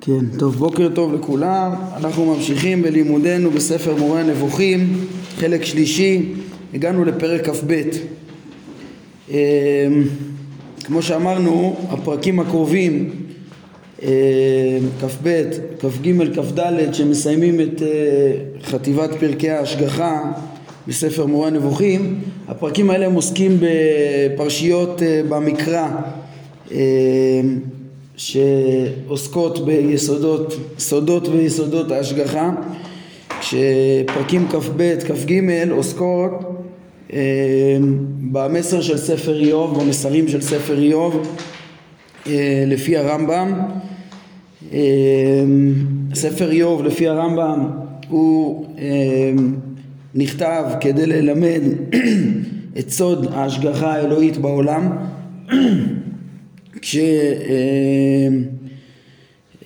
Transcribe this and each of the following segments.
כן, טוב, בוקר טוב לכולם. אנחנו ממשיכים בלימודנו בספר מורה הנבוכים, חלק שלישי, הגענו לפרק כ"ב. אמ, כמו שאמרנו, הפרקים הקרובים, אמ, כ"ב, כ"ג, כ"ד, שמסיימים את אה, חטיבת פרקי ההשגחה בספר מורה הנבוכים, הפרקים האלה הם עוסקים בפרשיות אה, במקרא. שעוסקות ביסודות, סודות ויסודות ההשגחה, כשפרקים כ"ב, כ"ג עוסקות אה, במסר של ספר איוב, במסרים של ספר איוב, אה, לפי הרמב"ם. אה, ספר איוב לפי הרמב"ם הוא אה, נכתב כדי ללמד את סוד ההשגחה האלוהית בעולם כש... אה,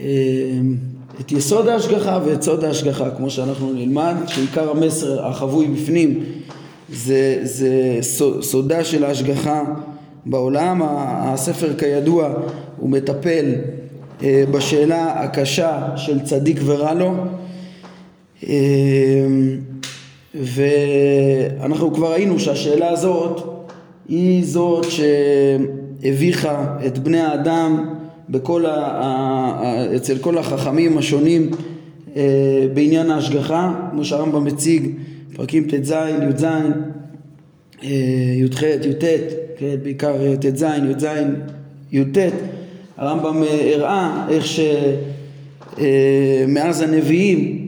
אה, את יסוד ההשגחה ואת סוד ההשגחה, כמו שאנחנו נלמד, שעיקר המסר החבוי בפנים זה, זה סודה של ההשגחה בעולם. הספר כידוע הוא מטפל אה, בשאלה הקשה של צדיק ורע לו ואנחנו כבר ראינו שהשאלה הזאת היא זאת ש... הביכה את בני האדם בכל ה, ה, אצל כל החכמים השונים אה, בעניין ההשגחה, כמו שהרמב"ם מציג, פרקים ט"ז, י"ז, אה, י"ח, י"ט, כן, בעיקר ט"ז, י"ז, י"ט, הרמב"ם אה, הראה איך שמאז הנביאים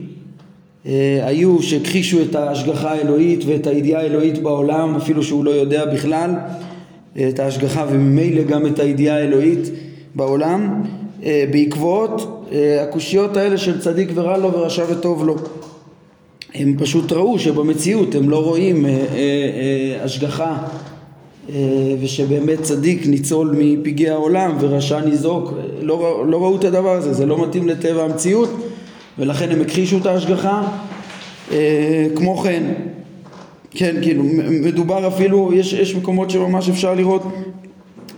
היו שהכחישו את ההשגחה האלוהית ואת הידיעה האלוהית בעולם אפילו שהוא לא יודע בכלל את ההשגחה וממילא גם את הידיעה האלוהית בעולם אה, בעקבות אה, הקושיות האלה של צדיק ורע לו ורשע וטוב לו. הם פשוט ראו שבמציאות הם לא רואים אה, השגחה ושבאמת צדיק ניצול מפגעי העולם ורשע ניזוק, לא, לא ראו את הדבר הזה, זה לא מתאים לטבע המציאות ולכן הם הכחישו את ההשגחה. כמו כן כן, כאילו, מדובר אפילו, יש, יש מקומות שממש אפשר לראות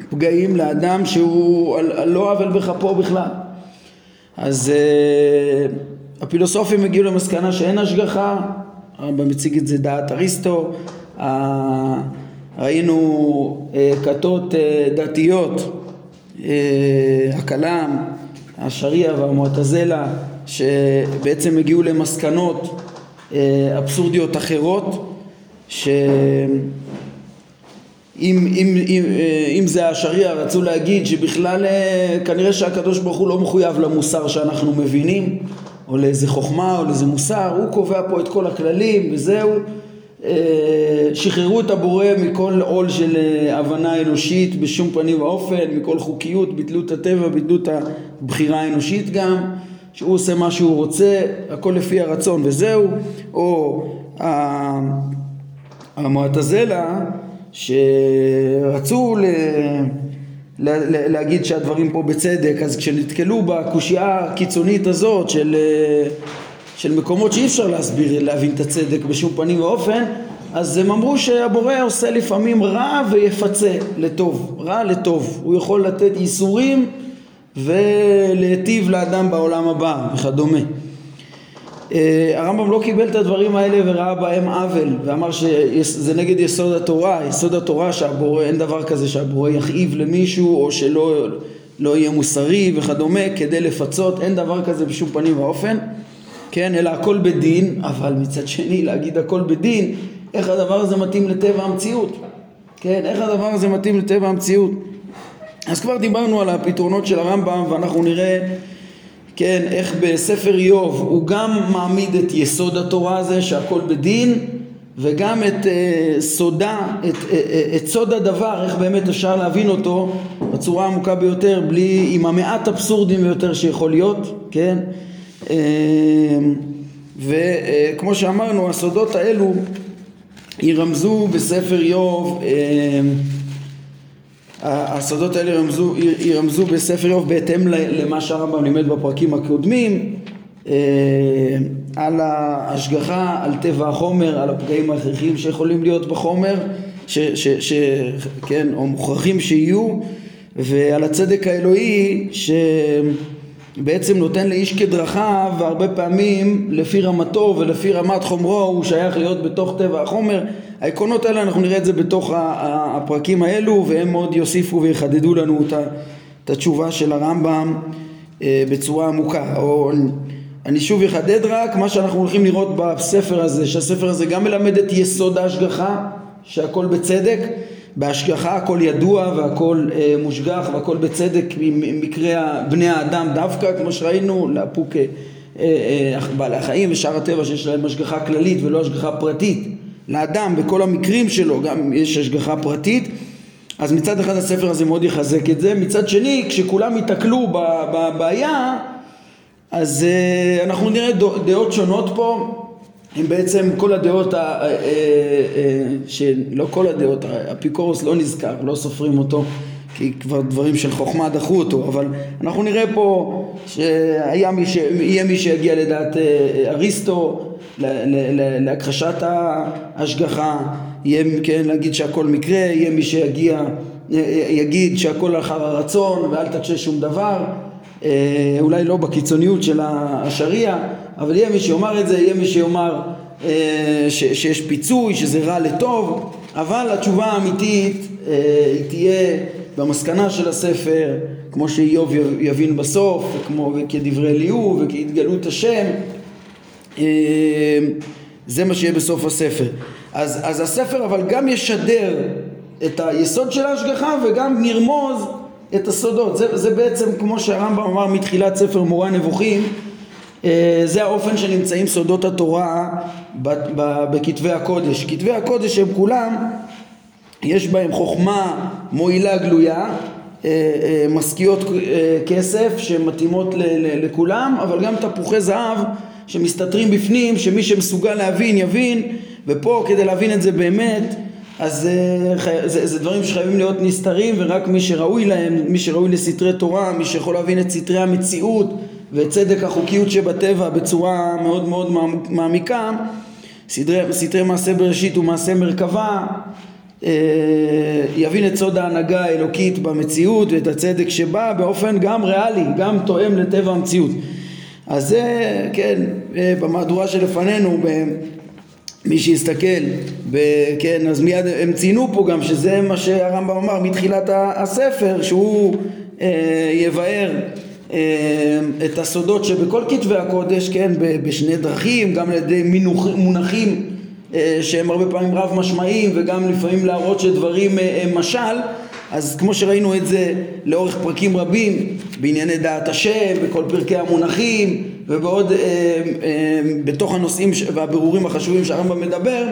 פגעים לאדם שהוא על, על לא עוול בכפו בכלל. אז uh, הפילוסופים הגיעו למסקנה שאין השגחה, הרמב"ם מציג את זה דעת אריסטו, uh, ראינו uh, כתות uh, דתיות, uh, הכלם, השריעה והמועטזלה, שבעצם הגיעו למסקנות uh, אבסורדיות אחרות שאם אם, אם, אם זה השריעה רצו להגיד שבכלל אה, כנראה שהקדוש ברוך הוא לא מחויב למוסר שאנחנו מבינים או לאיזה חוכמה או לאיזה מוסר, הוא קובע פה את כל הכללים וזהו. אה, שחררו את הבורא מכל עול של אה, הבנה אנושית בשום פנים ואופן, מכל חוקיות, ביטלו את הטבע, ביטלו את הבחירה האנושית גם, שהוא עושה מה שהוא רוצה, הכל לפי הרצון וזהו, או המועטזלה שרצו ל... להגיד שהדברים פה בצדק, אז כשנתקלו בקושייה הקיצונית הזאת של, של מקומות שאי אפשר להסביר, להבין את הצדק בשום פנים ואופן, אז הם אמרו שהבורא עושה לפעמים רע ויפצה לטוב, רע לטוב, הוא יכול לתת ייסורים ולהיטיב לאדם בעולם הבא וכדומה. אה, הרמב"ם לא קיבל את הדברים האלה וראה בהם עוול ואמר שזה נגד יסוד התורה, יסוד התורה שהבורא, אין דבר כזה שהבורא יכאיב למישהו או שלא לא יהיה מוסרי וכדומה כדי לפצות, אין דבר כזה בשום פנים ואופן, כן, אלא הכל בדין, אבל מצד שני להגיד הכל בדין, איך הדבר הזה מתאים לטבע המציאות, כן, איך הדבר הזה מתאים לטבע המציאות. אז כבר דיברנו על הפתרונות של הרמב"ם ואנחנו נראה כן, איך בספר איוב הוא גם מעמיד את יסוד התורה הזה שהכל בדין וגם את uh, סודה, את, uh, uh, את סוד הדבר, איך באמת אפשר להבין אותו בצורה העמוקה ביותר, בלי, עם המעט אבסורדים ביותר שיכול להיות, כן? Uh, וכמו uh, שאמרנו, הסודות האלו ירמזו בספר איוב uh, הסודות האלה ירמזו, ירמזו בספר איוב בהתאם למה שהרמב"ם לימד בפרקים הקודמים אה, על ההשגחה, על טבע החומר, על הפגעים ההכרחיים שיכולים להיות בחומר, ש, ש, ש, כן, או מוכרחים שיהיו, ועל הצדק האלוהי ש, בעצם נותן לאיש כדרכיו והרבה פעמים לפי רמתו ולפי רמת חומרו הוא שייך להיות בתוך טבע החומר העקרונות האלה אנחנו נראה את זה בתוך הפרקים האלו והם מאוד יוסיפו ויחדדו לנו את התשובה של הרמב"ם אה, בצורה עמוקה. או אני שוב אחדד רק מה שאנחנו הולכים לראות בספר הזה שהספר הזה גם מלמד את יסוד ההשגחה שהכל בצדק. בהשגחה הכל ידוע והכל אה, מושגח והכל בצדק ממקרה בני האדם דווקא כמו שראינו לאפוק אה, בעלי החיים ושאר הטבע שיש להם השגחה כללית ולא השגחה פרטית לאדם בכל המקרים שלו גם יש השגחה פרטית אז מצד אחד הספר הזה מאוד יחזק את זה. מצד שני כשכולם ייתקלו בבעיה אז אה, אנחנו נראה דעות שונות פה. הם בעצם כל הדעות, ה, אה, אה, שלא כל הדעות, אפיקורוס לא נזכר, לא סופרים אותו כי כבר דברים של חוכמה דחו אותו, אבל אנחנו נראה פה שהיה מי ש... מי שיגיע לדעת אריסטו להכחשת ההשגחה, יהיה כן להגיד שהכל מקרה, יהיה מי שיגיע, יגיד שהכל אחר הרצון ואל תקשה שום דבר, אולי לא בקיצוניות של השריעה אבל יהיה מי שיאמר את זה, יהיה מי שיאמר אה, ש, שיש פיצוי, שזה רע לטוב, אבל התשובה האמיתית אה, היא תהיה במסקנה של הספר, כמו שאיוב יבין בסוף, כמו כדברי אליהו וכהתגלות השם, אה, זה מה שיהיה בסוף הספר. אז, אז הספר אבל גם ישדר את היסוד של ההשגחה וגם נרמוז את הסודות. זה, זה בעצם כמו שהרמב"ם אמר מתחילת ספר מורה נבוכים אה, זה האופן שנמצאים סודות התורה בכתבי הקודש. כתבי הקודש הם כולם, יש בהם חוכמה מועילה גלויה, אה, אה, משכיות כסף שמתאימות לכולם, אבל גם תפוחי זהב שמסתתרים בפנים, שמי שמסוגל להבין יבין, ופה כדי להבין את זה באמת, אז זה, זה, זה דברים שחייבים להיות נסתרים ורק מי שראוי להם, מי שראוי לסתרי תורה, מי שיכול להבין את סתרי המציאות וצדק החוקיות שבטבע בצורה מאוד מאוד מעמיקה, סדרי, סדרי מעשה בראשית ומעשה מרכבה, אה, יבין את סוד ההנהגה האלוקית במציאות ואת הצדק שבא באופן גם ריאלי, גם תואם לטבע המציאות. אז זה, כן, אה, במהדורה שלפנינו, מי שיסתכל, כן, אז מיד הם ציינו פה גם שזה מה שהרמב"ם אמר מתחילת הספר, שהוא אה, יבאר אה, את הסודות שבכל כתבי הקודש, כן, בשני דרכים, גם על ידי מונחים אה, שהם הרבה פעמים רב משמעיים וגם לפעמים להראות שדברים אה, הם משל, אז כמו שראינו את זה לאורך פרקים רבים בענייני דעת השם, בכל פרקי המונחים ובעוד, בתוך הנושאים והבירורים החשובים שהרמב"ם מדבר,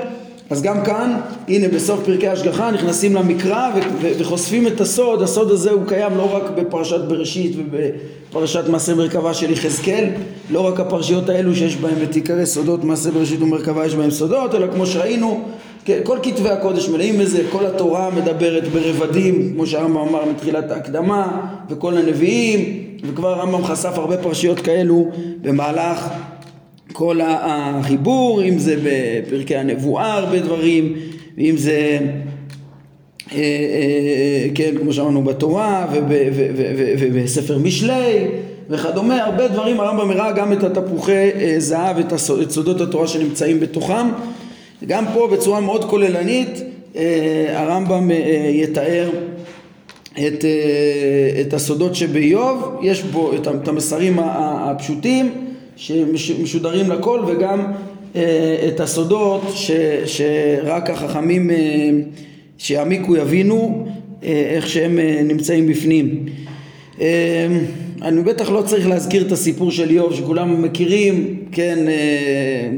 אז גם כאן, הנה בסוף פרקי השגחה נכנסים למקרא וחושפים את הסוד, הסוד הזה הוא קיים לא רק בפרשת בראשית ובפרשת מעשה מרכבה של יחזקאל, לא רק הפרשיות האלו שיש בהם את עיקרי סודות מעשה בראשית ומרכבה יש בהם סודות, אלא כמו שראינו, כל כתבי הקודש מלאים בזה, כל התורה מדברת ברבדים, כמו שהרמב"ם אמר מתחילת ההקדמה, וכל הנביאים, וכבר הרמב"ם חשף הרבה פרשיות כאלו במהלך כל החיבור, אם זה בפרקי הנבואה הרבה דברים, ואם זה, אה, אה, כן, כמו שאמרנו בתורה, ובספר משלי וכדומה, הרבה דברים הרמב"ם הראה גם את התפוחי אה, זהב, את סודות התורה שנמצאים בתוכם. גם פה בצורה מאוד כוללנית הרמב"ם יתאר את, את הסודות שבאיוב, יש בו את המסרים הפשוטים שמשודרים לכל וגם אה, את הסודות ש, שרק החכמים אה, שיעמיקו יבינו אה, איך שהם אה, נמצאים בפנים. אה, אני בטח לא צריך להזכיר את הסיפור של איוב שכולם מכירים, כן, אה,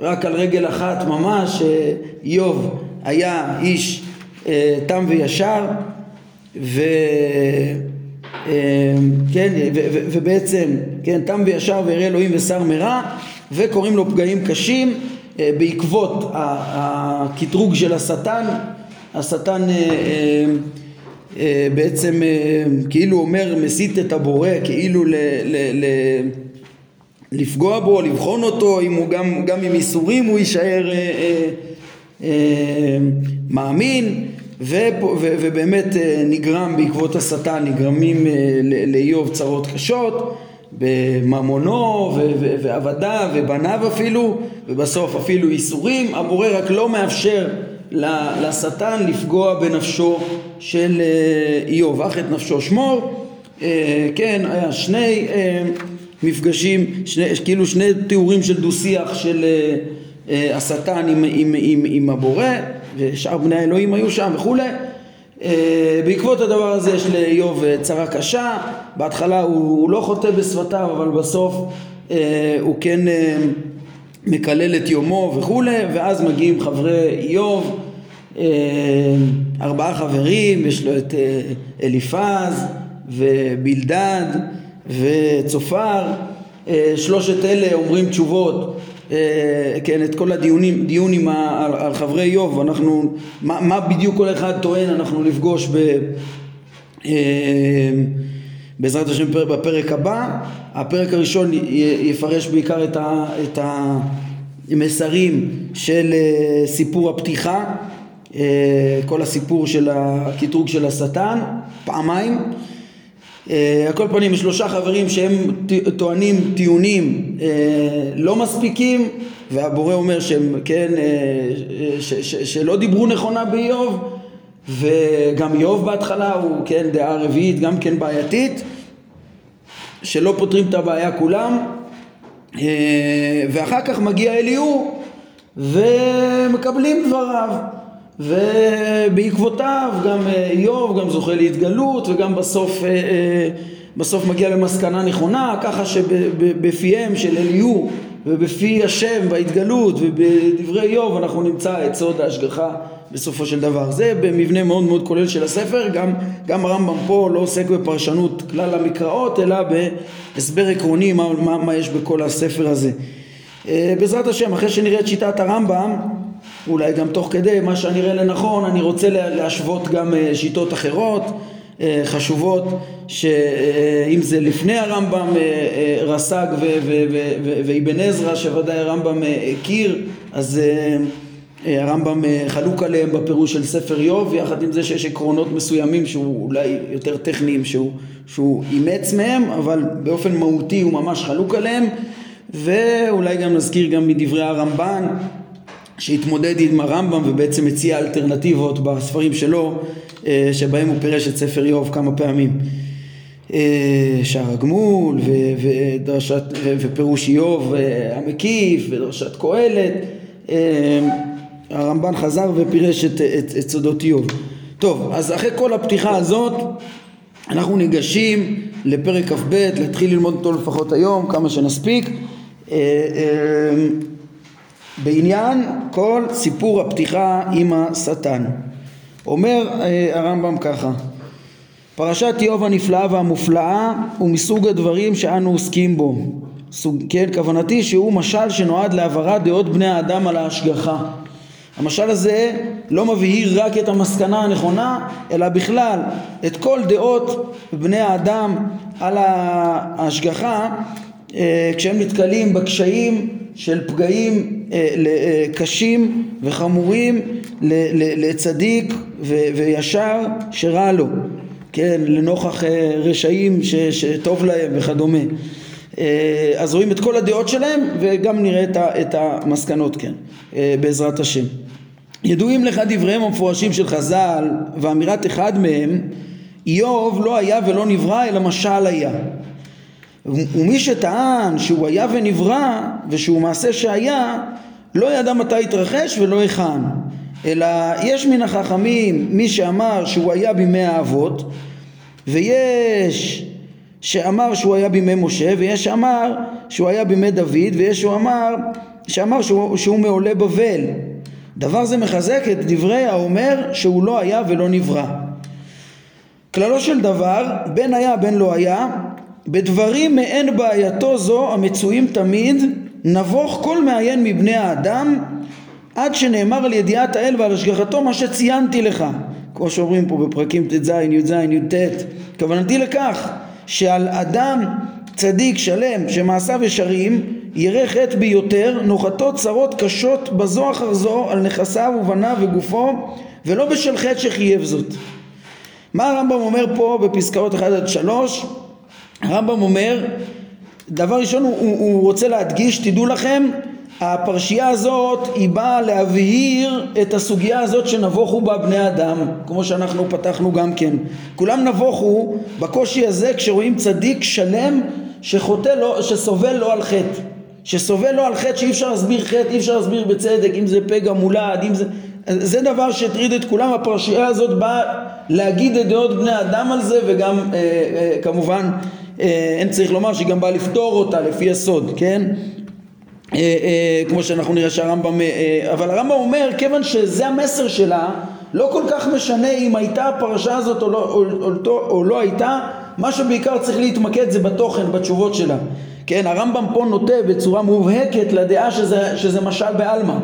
רק על רגל אחת ממש, אה, איוב היה איש אה, תם וישר ו... אמ, כן, ובעצם, כן, תם וישר וירא אלוהים ושר מרע, וקוראים לו פגעים קשים אה, בעקבות הקטרוג של השטן, השטן אה, אה, בעצם כאילו אומר מסית את הבורא, כאילו ל, ל, ל, לפגוע בו, לבחון אותו, אם הוא גם, גם עם איסורים הוא יישאר מאמין ו, ו, ובאמת אה, נגרם בעקבות השטן, נגרמים אה, לאיוב צרות קשות בממונו ועבדיו ובניו אפילו, ובסוף אפילו ייסורים, הבורא רק לא מאפשר לשטן לפגוע בנפשו של אה, איוב, אך את נפשו שמור, אה, כן, היה שני אה, מפגשים, שני, כאילו שני תיאורים של דו שיח של השטן עם, עם, עם, עם הבורא, ושאר בני האלוהים היו שם וכולי. בעקבות הדבר הזה יש לאיוב צרה קשה, בהתחלה הוא, הוא לא חוטא בשפתיו, אבל בסוף הוא כן מקלל את יומו וכולי, ואז מגיעים חברי איוב, אה, ארבעה חברים, יש לו את אה, אליפז ובלדד וצופר, אה, שלושת אלה אומרים תשובות, כן, את כל הדיונים, ה, על, על חברי איוב, אנחנו, מה, מה בדיוק כל אחד טוען, אנחנו נפגוש ב... בעזרת השם בפרק הבא. הפרק הראשון יפרש בעיקר את, המסרים של אה, סיפור הפתיחה, אה, כל הסיפור של הקטרוג של השטן, פעמיים. אה, על כל פנים שלושה חברים שהם טוענים טיעונים לא מספיקים והבורא אומר שהם כן ש, ש, שלא דיברו נכונה באיוב וגם איוב בהתחלה הוא כן דעה רביעית גם כן בעייתית שלא פותרים את הבעיה כולם אה, ואחר כך מגיע אליהו ומקבלים דבריו ובעקבותיו גם אה, איוב גם זוכה להתגלות וגם בסוף אה, בסוף מגיע למסקנה נכונה ככה שבפיהם של אליהו ובפי השם בהתגלות ובדברי איוב אנחנו נמצא את סוד ההשגחה בסופו של דבר. זה במבנה מאוד מאוד כולל של הספר, גם, גם הרמב"ם פה לא עוסק בפרשנות כלל המקראות, אלא בהסבר עקרוני מה, מה, מה יש בכל הספר הזה. אה, בעזרת השם, אחרי שנראה את שיטת הרמב"ם, אולי גם תוך כדי מה שאני אראה לנכון, אני רוצה להשוות גם אה, שיטות אחרות. אה, חשובות שאם זה לפני הרמב"ם רס"ג ואבן עזרא שוודאי הרמב"ם הכיר אז אה, הרמב"ם אה, חלוק עליהם בפירוש של ספר איוב, יחד עם זה שיש עקרונות מסוימים שהוא אולי יותר טכניים שהוא, שהוא אימץ מהם, אבל באופן מהותי הוא ממש חלוק עליהם, ואולי גם נזכיר גם מדברי הרמב"ן שהתמודד עם הרמב"ם ובעצם הציע אלטרנטיבות בספרים שלו אה, שבהם הוא פירש את ספר איוב כמה פעמים. שער הגמול ודרשת, ופירוש איוב המקיף ודרשת קהלת הרמב"ן חזר ופירש את, את, את סודות איוב. טוב, אז אחרי כל הפתיחה הזאת אנחנו ניגשים לפרק כ"ב, להתחיל ללמוד אותו לפחות היום, כמה שנספיק. בעניין כל סיפור הפתיחה עם השטן. אומר אה, הרמב"ם ככה: פרשת איוב הנפלאה והמופלאה הוא מסוג הדברים שאנו עוסקים בו. סוג, כן, כוונתי שהוא משל שנועד להעברת דעות בני האדם על ההשגחה. המשל הזה לא מבהיר רק את המסקנה הנכונה, אלא בכלל את כל דעות בני האדם על ההשגחה אה, כשהם נתקלים בקשיים של פגעים קשים וחמורים לצדיק וישר שרע לו, כן, לנוכח רשעים שטוב להם וכדומה. אז רואים את כל הדעות שלהם וגם נראה את המסקנות, כן, בעזרת השם. ידועים לך דבריהם המפורשים של חז"ל ואמירת אחד מהם איוב לא היה ולא נברא אלא משל היה ומי שטען שהוא היה ונברא ושהוא מעשה שהיה לא ידע מתי התרחש ולא היכן אלא יש מן החכמים מי שאמר שהוא היה בימי האבות ויש שאמר שהוא היה בימי משה ויש שאמר שהוא היה בימי דוד ויש שהוא אמר שאמר שהוא, שהוא מעולי בבל דבר זה מחזק את דברי האומר שהוא לא היה ולא נברא. כללו של דבר, בין היה בין לא היה, בדברים מעין בעייתו זו המצויים תמיד, נבוך כל מעיין מבני האדם, עד שנאמר על ידיעת האל ועל השגחתו מה שציינתי לך. כמו שאומרים פה בפרקים ט"ז, י"ז, י"ט. כוונתי לכך שעל אדם צדיק שלם שמעשיו ישרים ירא חטא ביותר, נוחתו צרות קשות בזו אחר זו על נכסיו ובניו וגופו, ולא בשל חטא שחייב זאת. מה הרמב"ם אומר פה בפסקאות 1 עד 3? הרמב"ם אומר דבר ראשון הוא, הוא, רוצה להדגיש, תדעו לכם, הפרשייה הזאת היא באה להבהיר את הסוגיה הזאת שנבוכו בה בני אדם, כמו שאנחנו פתחנו גם כן. כולם נבוכו בקושי הזה כשרואים צדיק שלם שחוטא לו, שסובל לו על חטא. שסובל לו על חטא שאי אפשר להסביר חטא, אי אפשר להסביר בצדק, אם זה פגע מולד, אם זה... זה דבר שהטריד את כולם, הפרשייה הזאת באה להגיד את דעות בני אדם על זה וגם אה, אה, כמובן אין צריך לומר שהיא גם באה לפתור אותה לפי יסוד, כן? אה, אה, כמו שאנחנו נראה שהרמב"ם, אה, אבל הרמב"ם אומר כיוון שזה המסר שלה לא כל כך משנה אם הייתה הפרשה הזאת או לא, או, או, או לא הייתה מה שבעיקר צריך להתמקד זה בתוכן, בתשובות שלה כן, הרמב"ם פה נוטה בצורה מובהקת לדעה שזה, שזה משל בעלמא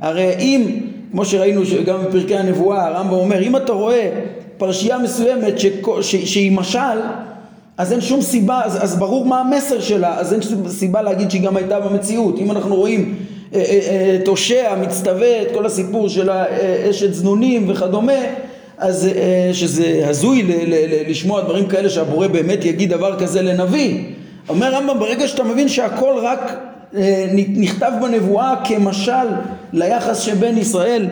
הרי אם, כמו שראינו גם בפרקי הנבואה הרמב"ם אומר אם אתה רואה פרשייה מסוימת שהיא משל אז אין שום סיבה, אז, אז ברור מה המסר שלה, אז אין שום סיבה להגיד שהיא גם הייתה במציאות. אם אנחנו רואים אה, אה, אה, את הושע מצטווה, את כל הסיפור של אשת זנונים וכדומה, אז שזה הזוי ל, ל, ל, לשמוע דברים כאלה שהבורא באמת יגיד דבר כזה לנביא. אומר רמב"ם, ברגע שאתה מבין שהכל רק נכתב בנבואה כמשל ליחס שבין ישראל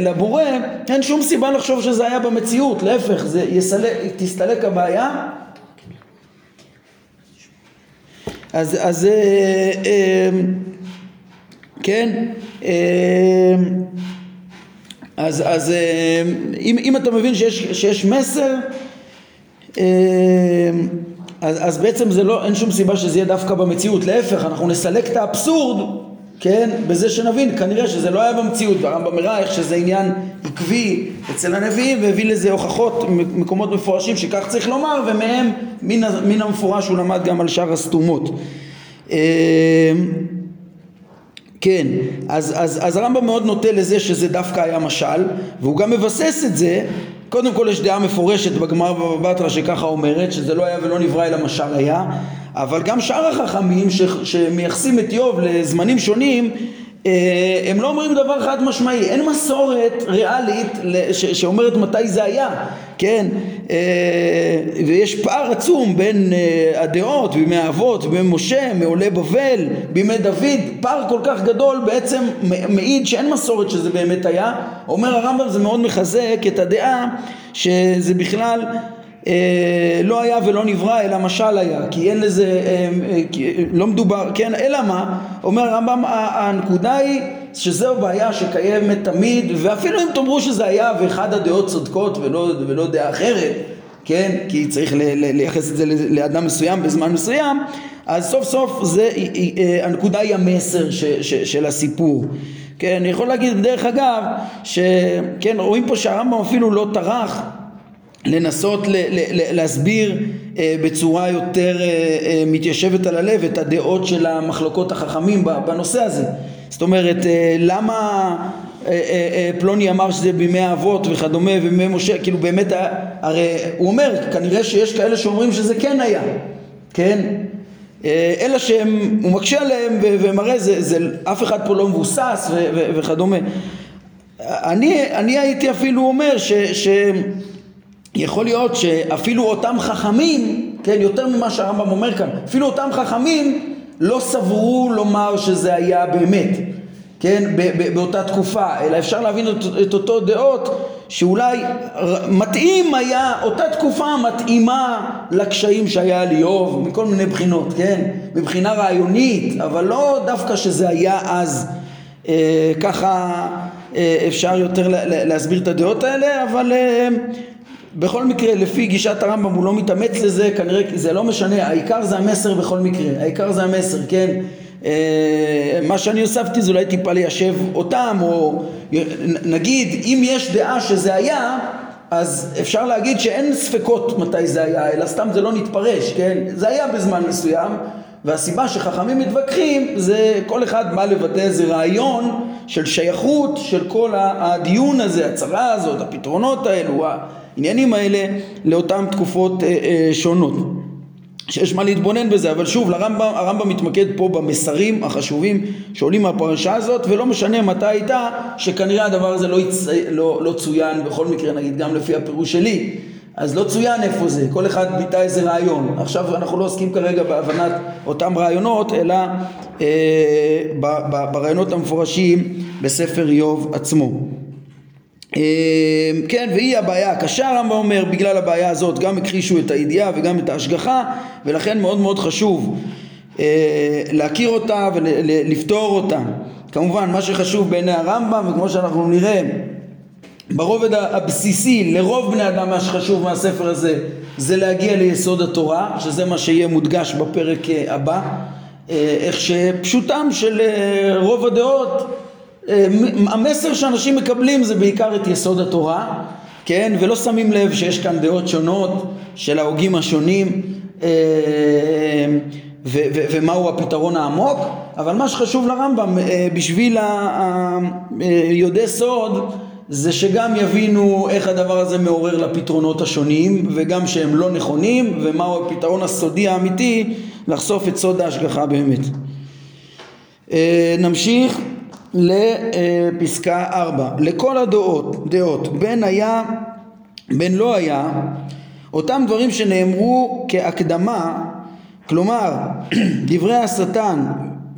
לבורא, אין שום סיבה לחשוב שזה היה במציאות, להפך, זה יסלק, תסתלק הבעיה אז, אז אה, אה, כן, אה, אז, אז אה, אם, אם אתה מבין שיש, שיש מסר, אה, אז, אז בעצם זה לא, אין שום סיבה שזה יהיה דווקא במציאות, להפך, אנחנו נסלק את האבסורד כן, בזה שנבין, כנראה שזה לא היה במציאות, והרמב"ם הראה איך שזה עניין עקבי אצל הנביאים והביא לזה הוכחות, מקומות מפורשים שכך צריך לומר, ומהם מן, מן המפורש הוא למד גם על שאר הסתומות. אמ, כן, אז, אז, אז הרמב"ם מאוד נוטה לזה שזה דווקא היה משל, והוא גם מבסס את זה, קודם כל יש דעה מפורשת בגמרא בבא בתרא שככה אומרת, שזה לא היה ולא נברא אלא משל היה, אבל גם שאר החכמים ש, שמייחסים את איוב לזמנים שונים אה, הם לא אומרים דבר חד משמעי, אין מסורת ריאלית ש, שאומרת מתי זה היה, כן? אה, ויש פער עצום בין אה, הדעות בימי האבות, בימי משה, מעולי בבל, בימי דוד, פער כל כך גדול בעצם מעיד שאין מסורת שזה באמת היה. אומר הרמב"ם זה מאוד מחזק את הדעה שזה בכלל אה, לא היה ולא נברא אלא משל היה כי אין לזה, אה, אה, לא מדובר, כן, אלא מה? אומר הרמב"ם הנקודה היא שזו בעיה שקיימת תמיד ואפילו אם תאמרו שזה היה ואחד הדעות צודקות ולא, ולא דעה אחרת כן, כי צריך לייחס את זה לאדם מסוים בזמן מסוים אז סוף סוף זה, הנקודה היא המסר ש, ש, של הסיפור כן, אני יכול להגיד דרך אגב שכן, רואים פה שהרמב"ם אפילו לא טרח לנסות ל- ל- להסביר אה, בצורה יותר אה, אה, מתיישבת על הלב את הדעות של המחלוקות החכמים בנושא הזה. זאת אומרת, אה, למה אה, אה, אה, פלוני אמר שזה בימי האבות וכדומה ובימי משה, כאילו באמת, הרי הוא אומר, כנראה שיש כאלה שאומרים שזה כן היה, כן? אה, אלא שהוא מקשה עליהם ומראה, זה, זה, אף אחד פה לא מבוסס ו- ו- וכדומה. אני, אני הייתי אפילו אומר ש... ש יכול להיות שאפילו אותם חכמים, כן, יותר ממה שהרמב"ם אומר כאן, אפילו אותם חכמים לא סברו לומר שזה היה באמת, כן, באותה תקופה, אלא אפשר להבין את, את אותו דעות שאולי מתאים היה, אותה תקופה מתאימה לקשיים שהיה על איוב מכל מיני בחינות, כן, מבחינה רעיונית, אבל לא דווקא שזה היה אז אה, ככה אה, אפשר יותר להסביר את הדעות האלה, אבל אה, בכל מקרה, לפי גישת הרמב"ם הוא לא מתאמץ לזה, כנראה זה לא משנה, העיקר זה המסר בכל מקרה, העיקר זה המסר, כן? אה, מה שאני הוספתי זה אולי טיפה ליישב אותם, או נגיד, אם יש דעה שזה היה, אז אפשר להגיד שאין ספקות מתי זה היה, אלא סתם זה לא נתפרש, כן? זה היה בזמן מסוים, והסיבה שחכמים מתווכחים זה כל אחד בא לבטא איזה רעיון של שייכות של כל הדיון הזה, הצרה הזאת, הפתרונות האלו, העניינים האלה לאותן תקופות אה, אה, שונות. שיש מה להתבונן בזה, אבל שוב, לרמב"ם, הרמב"ם מתמקד פה במסרים החשובים שעולים מהפרשה הזאת, ולא משנה מתי הייתה, שכנראה הדבר הזה לא, יצ... לא, לא צוין בכל מקרה, נגיד גם לפי הפירוש שלי, אז לא צוין איפה זה, כל אחד ביטא איזה רעיון. עכשיו אנחנו לא עוסקים כרגע בהבנת אותם רעיונות, אלא אה, ברעיונות המפורשים בספר איוב עצמו. אה, כן, והיא הבעיה הקשה, הרמב"ם אומר, בגלל הבעיה הזאת גם הכחישו את הידיעה וגם את ההשגחה, ולכן מאוד מאוד חשוב אה, להכיר אותה ולפתור אותה. כמובן, מה שחשוב בעיני הרמב"ם, וכמו שאנחנו נראה ברובד הבסיסי לרוב בני אדם מה שחשוב מהספר הזה זה להגיע ליסוד התורה שזה מה שיהיה מודגש בפרק הבא אה, איך שפשוטם של אה, רוב הדעות המסר שאנשים מקבלים זה בעיקר את יסוד התורה כן ולא שמים לב שיש כאן דעות שונות של ההוגים השונים ומהו הפתרון העמוק אבל מה שחשוב לרמב"ם בשביל היודעי סוד זה שגם יבינו איך הדבר הזה מעורר לפתרונות השונים וגם שהם לא נכונים ומהו הפתרון הסודי האמיתי לחשוף את סוד ההשגחה באמת. אה, נמשיך לפסקה 4 לכל הדעות דעות בין היה בין לא היה אותם דברים שנאמרו כהקדמה כלומר דברי השטן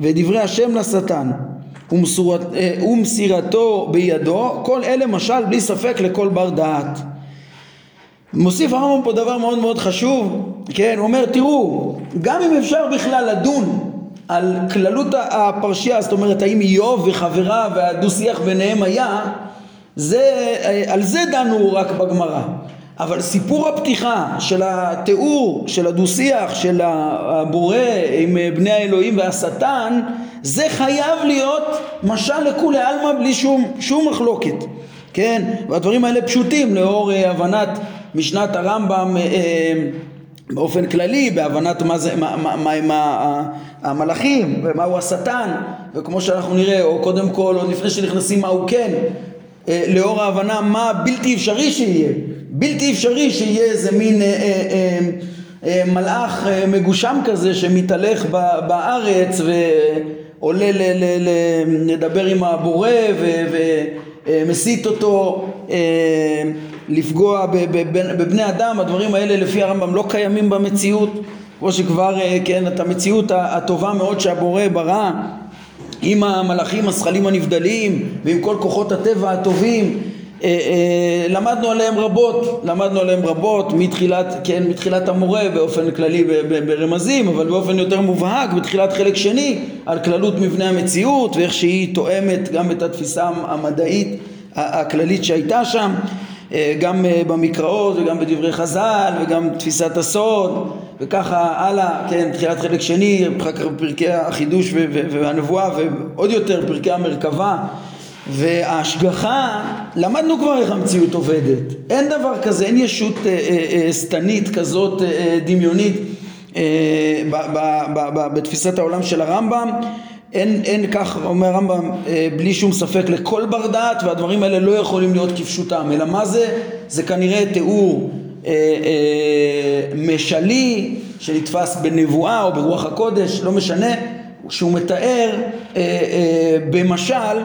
ודברי השם לשטן אה, ומסירתו בידו, כל אלה משל בלי ספק לכל בר דעת. מוסיף הרמב"ם פה דבר מאוד מאוד חשוב, כן, הוא אומר תראו, גם אם אפשר בכלל לדון על כללות הפרשייה, זאת אומרת האם איוב וחבריו והדו שיח ביניהם היה, זה, על זה דנו רק בגמרא. אבל סיפור הפתיחה של התיאור של הדו-שיח של הבורא עם בני האלוהים והשטן זה חייב להיות משל לכולי עלמא בלי שום, שום מחלוקת כן והדברים האלה פשוטים לאור אה, הבנת משנת הרמב"ם אה, אה, באופן כללי בהבנת מה זה מה, מה, מה הם המלאכים ומהו השטן וכמו שאנחנו נראה או קודם כל עוד לפני שנכנסים מהו כן לאור ההבנה מה בלתי אפשרי שיהיה. בלתי אפשרי שיהיה איזה מין אה, אה, אה, מלאך מגושם כזה שמתהלך בארץ ועולה ל, ל, ל, לדבר עם הבורא ומסית אותו לפגוע בבני אדם, הדברים האלה לפי הרמב"ם לא קיימים במציאות, כמו שכבר, כן, את המציאות הטובה מאוד שהבורא ברא עם המלאכים הזכלים הנבדלים ועם כל כוחות הטבע הטובים אה, אה, למדנו עליהם רבות, למדנו עליהם רבות מתחילת, כן, מתחילת המורה באופן כללי ברמזים, אבל באופן יותר מובהק בתחילת חלק שני על כללות מבנה המציאות ואיך שהיא תואמת גם את התפיסה המדעית הכללית שהייתה שם, אה, גם במקראות וגם בדברי חז"ל וגם תפיסת הסוד וככה הלאה, כן, תחילת חלק שני, אחר כך פרקי החידוש והנבואה ועוד יותר פרקי המרכבה וההשגחה, למדנו כבר איך המציאות עובדת. אין דבר כזה, אין ישות אה, אה, אה, שטנית כזאת אה, אה, דמיונית אה, ב, ב, ב, ב, בתפיסת העולם של הרמב"ם. אין, אין כך, אומר הרמב"ם, אה, בלי שום ספק לכל בר דעת והדברים האלה לא יכולים להיות כפשוטם. אלא מה זה? זה כנראה תיאור אה, אה, משלי שנתפס בנבואה או ברוח הקודש, לא משנה, שהוא מתאר אה, במשל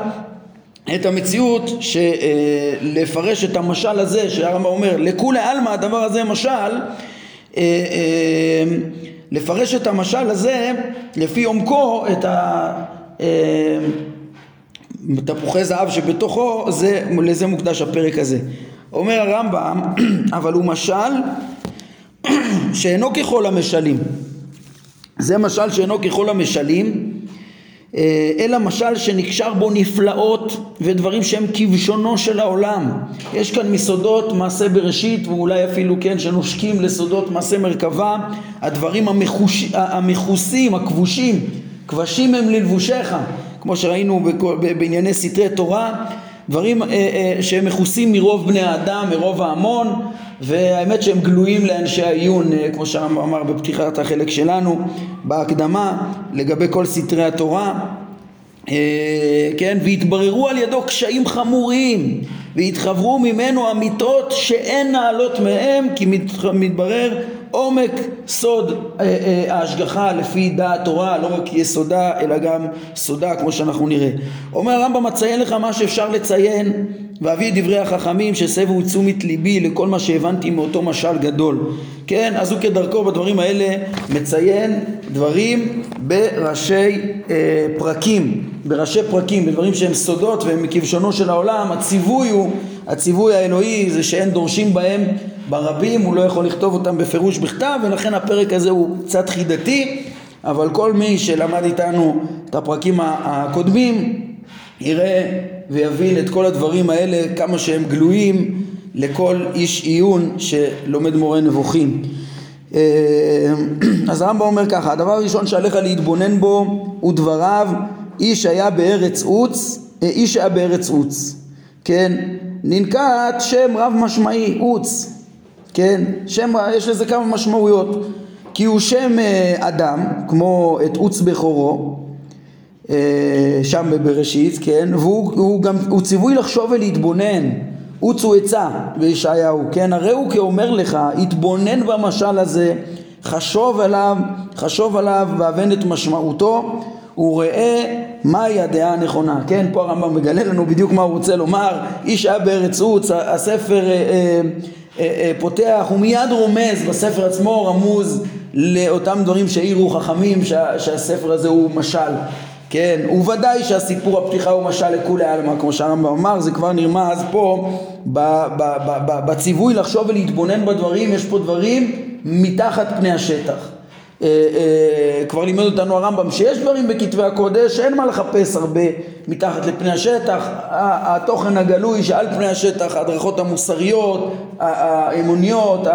את המציאות שלפרש את המשל הזה שהרמב"ם אומר לכולי עלמא הדבר הזה משל לפרש את המשל הזה לפי עומקו את אה, תפוחי זהב שבתוכו זה, לזה מוקדש הפרק הזה אומר הרמב"ם אבל הוא משל שאינו ככל המשלים. זה משל שאינו ככל המשלים אה, אלא משל שנקשר בו נפלאות ודברים שהם כבשונו של העולם. יש כאן מסודות מעשה בראשית ואולי אפילו כן שנושקים לסודות מעשה מרכבה, הדברים המחוש... המכוסים, הכבושים, כבשים הם ללבושיך, כמו שראינו בענייני סתרי תורה, דברים אה, אה, שהם מכוסים מרוב בני האדם, מרוב ההמון, והאמת שהם גלויים לאנשי העיון, אה, כמו שאמר בפתיחת החלק שלנו, בהקדמה, לגבי כל סתרי התורה. אה, כן, והתבררו על ידו קשיים חמורים והתחברו ממנו אמיתות שאין נעלות מהם כי מתברר עומק סוד אה, ההשגחה לפי דעת תורה לא רק יסודה אלא גם סודה כמו שאנחנו נראה. אומר הרמב"ם מציין לך מה שאפשר לציין ואביא דברי החכמים שהסבו תשומת ליבי לכל מה שהבנתי מאותו משל גדול. כן אז הוא כדרכו בדברים האלה מציין דברים בראשי אה, פרקים בראשי פרקים בדברים שהם סודות והם מכבשונו של העולם. הציווי הוא הציווי האלוהי זה שאין דורשים בהם ברבים הוא לא יכול לכתוב אותם בפירוש בכתב ולכן הפרק הזה הוא קצת חידתי. אבל כל מי שלמד איתנו את הפרקים הקודמים יראה ויבין את כל הדברים האלה כמה שהם גלויים לכל איש עיון שלומד מורה נבוכים. אה, אז הרמב"ם אומר ככה, הדבר הראשון שעליך להתבונן בו הוא דבריו איש היה בארץ עוץ, אה, איש היה בארץ עוץ, כן? ננקט שם רב משמעי, עוץ, כן? שם, יש לזה כמה משמעויות, כי הוא שם אה, אדם, כמו את עוץ בכורו, שם בבראשית, כן? והוא הוא גם, הוא ציווי לחשוב ולהתבונן, עוצו עצה בישעיהו, כן? הרי הוא כאומר לך, התבונן במשל הזה, חשוב עליו, חשוב עליו והבן את משמעותו וראה מהי הדעה הנכונה, כן? פה הרמב"ם מגלה לנו בדיוק מה הוא רוצה לומר, איש היה בארץ עוץ, הספר אה, אה, אה, אה, פותח, הוא מיד רומז בספר עצמו רמוז לאותם דברים שהעירו חכמים שה, שהספר הזה הוא משל כן, וודאי שהסיפור הפתיחה הוא משל לכולי עלמא, כמו שהרמב"ם אמר, זה כבר נרמז פה בציווי לחשוב ולהתבונן בדברים, יש פה דברים מתחת פני השטח. אה, אה, כבר לימד אותנו הרמב"ם שיש דברים בכתבי הקודש אין מה לחפש הרבה מתחת לפני השטח. התוכן הגלוי שעל פני השטח ההדרכות המוסריות האמוניות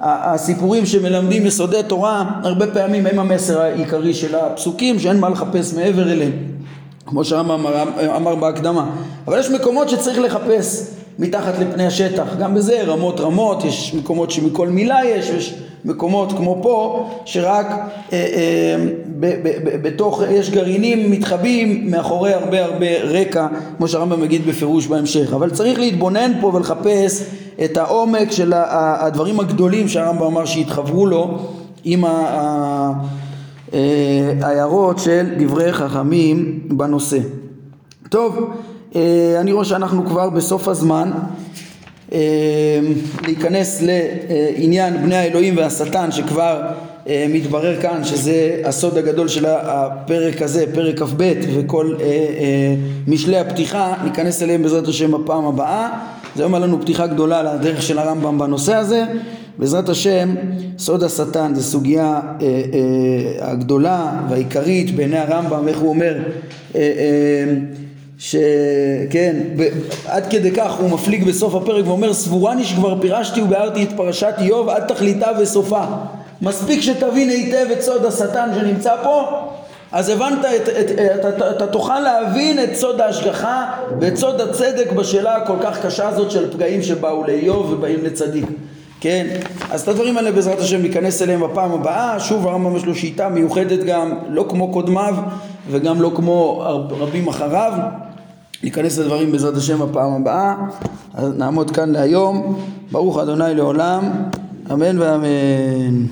הסיפורים שמלמדים יסודי תורה הרבה פעמים הם המסר העיקרי של הפסוקים שאין מה לחפש מעבר אליהם כמו שהרמב"ם אמר בהקדמה. אבל יש מקומות שצריך לחפש מתחת לפני השטח. גם בזה רמות רמות יש מקומות שמכל מילה יש יש מקומות כמו פה שרק אה, אה, ב, ב, ב, בתוך יש גרעינים מתחבאים מאחורי הרבה הרבה רקע כמו שהרמב"ם מגיד בפירוש בהמשך. אבל צריך להתבונן פה ולחפש את העומק של הדברים הגדולים שהרמב"ם אמר שהתחברו לו עם ההערות אה, של דברי חכמים בנושא. טוב אה, אני רואה שאנחנו כבר בסוף הזמן להיכנס לעניין בני האלוהים והשטן שכבר אה, מתברר כאן שזה הסוד הגדול של הפרק הזה, פרק כ"ב וכל משלי הפתיחה, ניכנס אליהם בעזרת השם בפעם הבאה. זה אומר לנו פתיחה גדולה לדרך של הרמב"ם בנושא הזה. בעזרת השם, סוד השטן זו סוגיה הגדולה והעיקרית בעיני הרמב"ם, איך הוא אומר שכן, עד כדי כך הוא מפליג בסוף הפרק ואומר סבורני שכבר פירשתי וביארתי את פרשת איוב עד תכליתה וסופה. מספיק שתבין היטב את סוד השטן שנמצא פה אז הבנת, את, את, את, אתה, אתה תוכל להבין את סוד ההשגחה ואת סוד הצדק בשאלה הכל כך קשה הזאת של פגעים שבאו לאיוב ובאים לצדיק כן, אז את הדברים האלה בעזרת השם ניכנס אליהם בפעם הבאה, שוב הרמב"ם יש לו שיטה מיוחדת גם, לא כמו קודמיו וגם לא כמו רבים אחריו, ניכנס לדברים בעזרת השם בפעם הבאה, אז נעמוד כאן להיום, ברוך אדוני לעולם, אמן ואמן.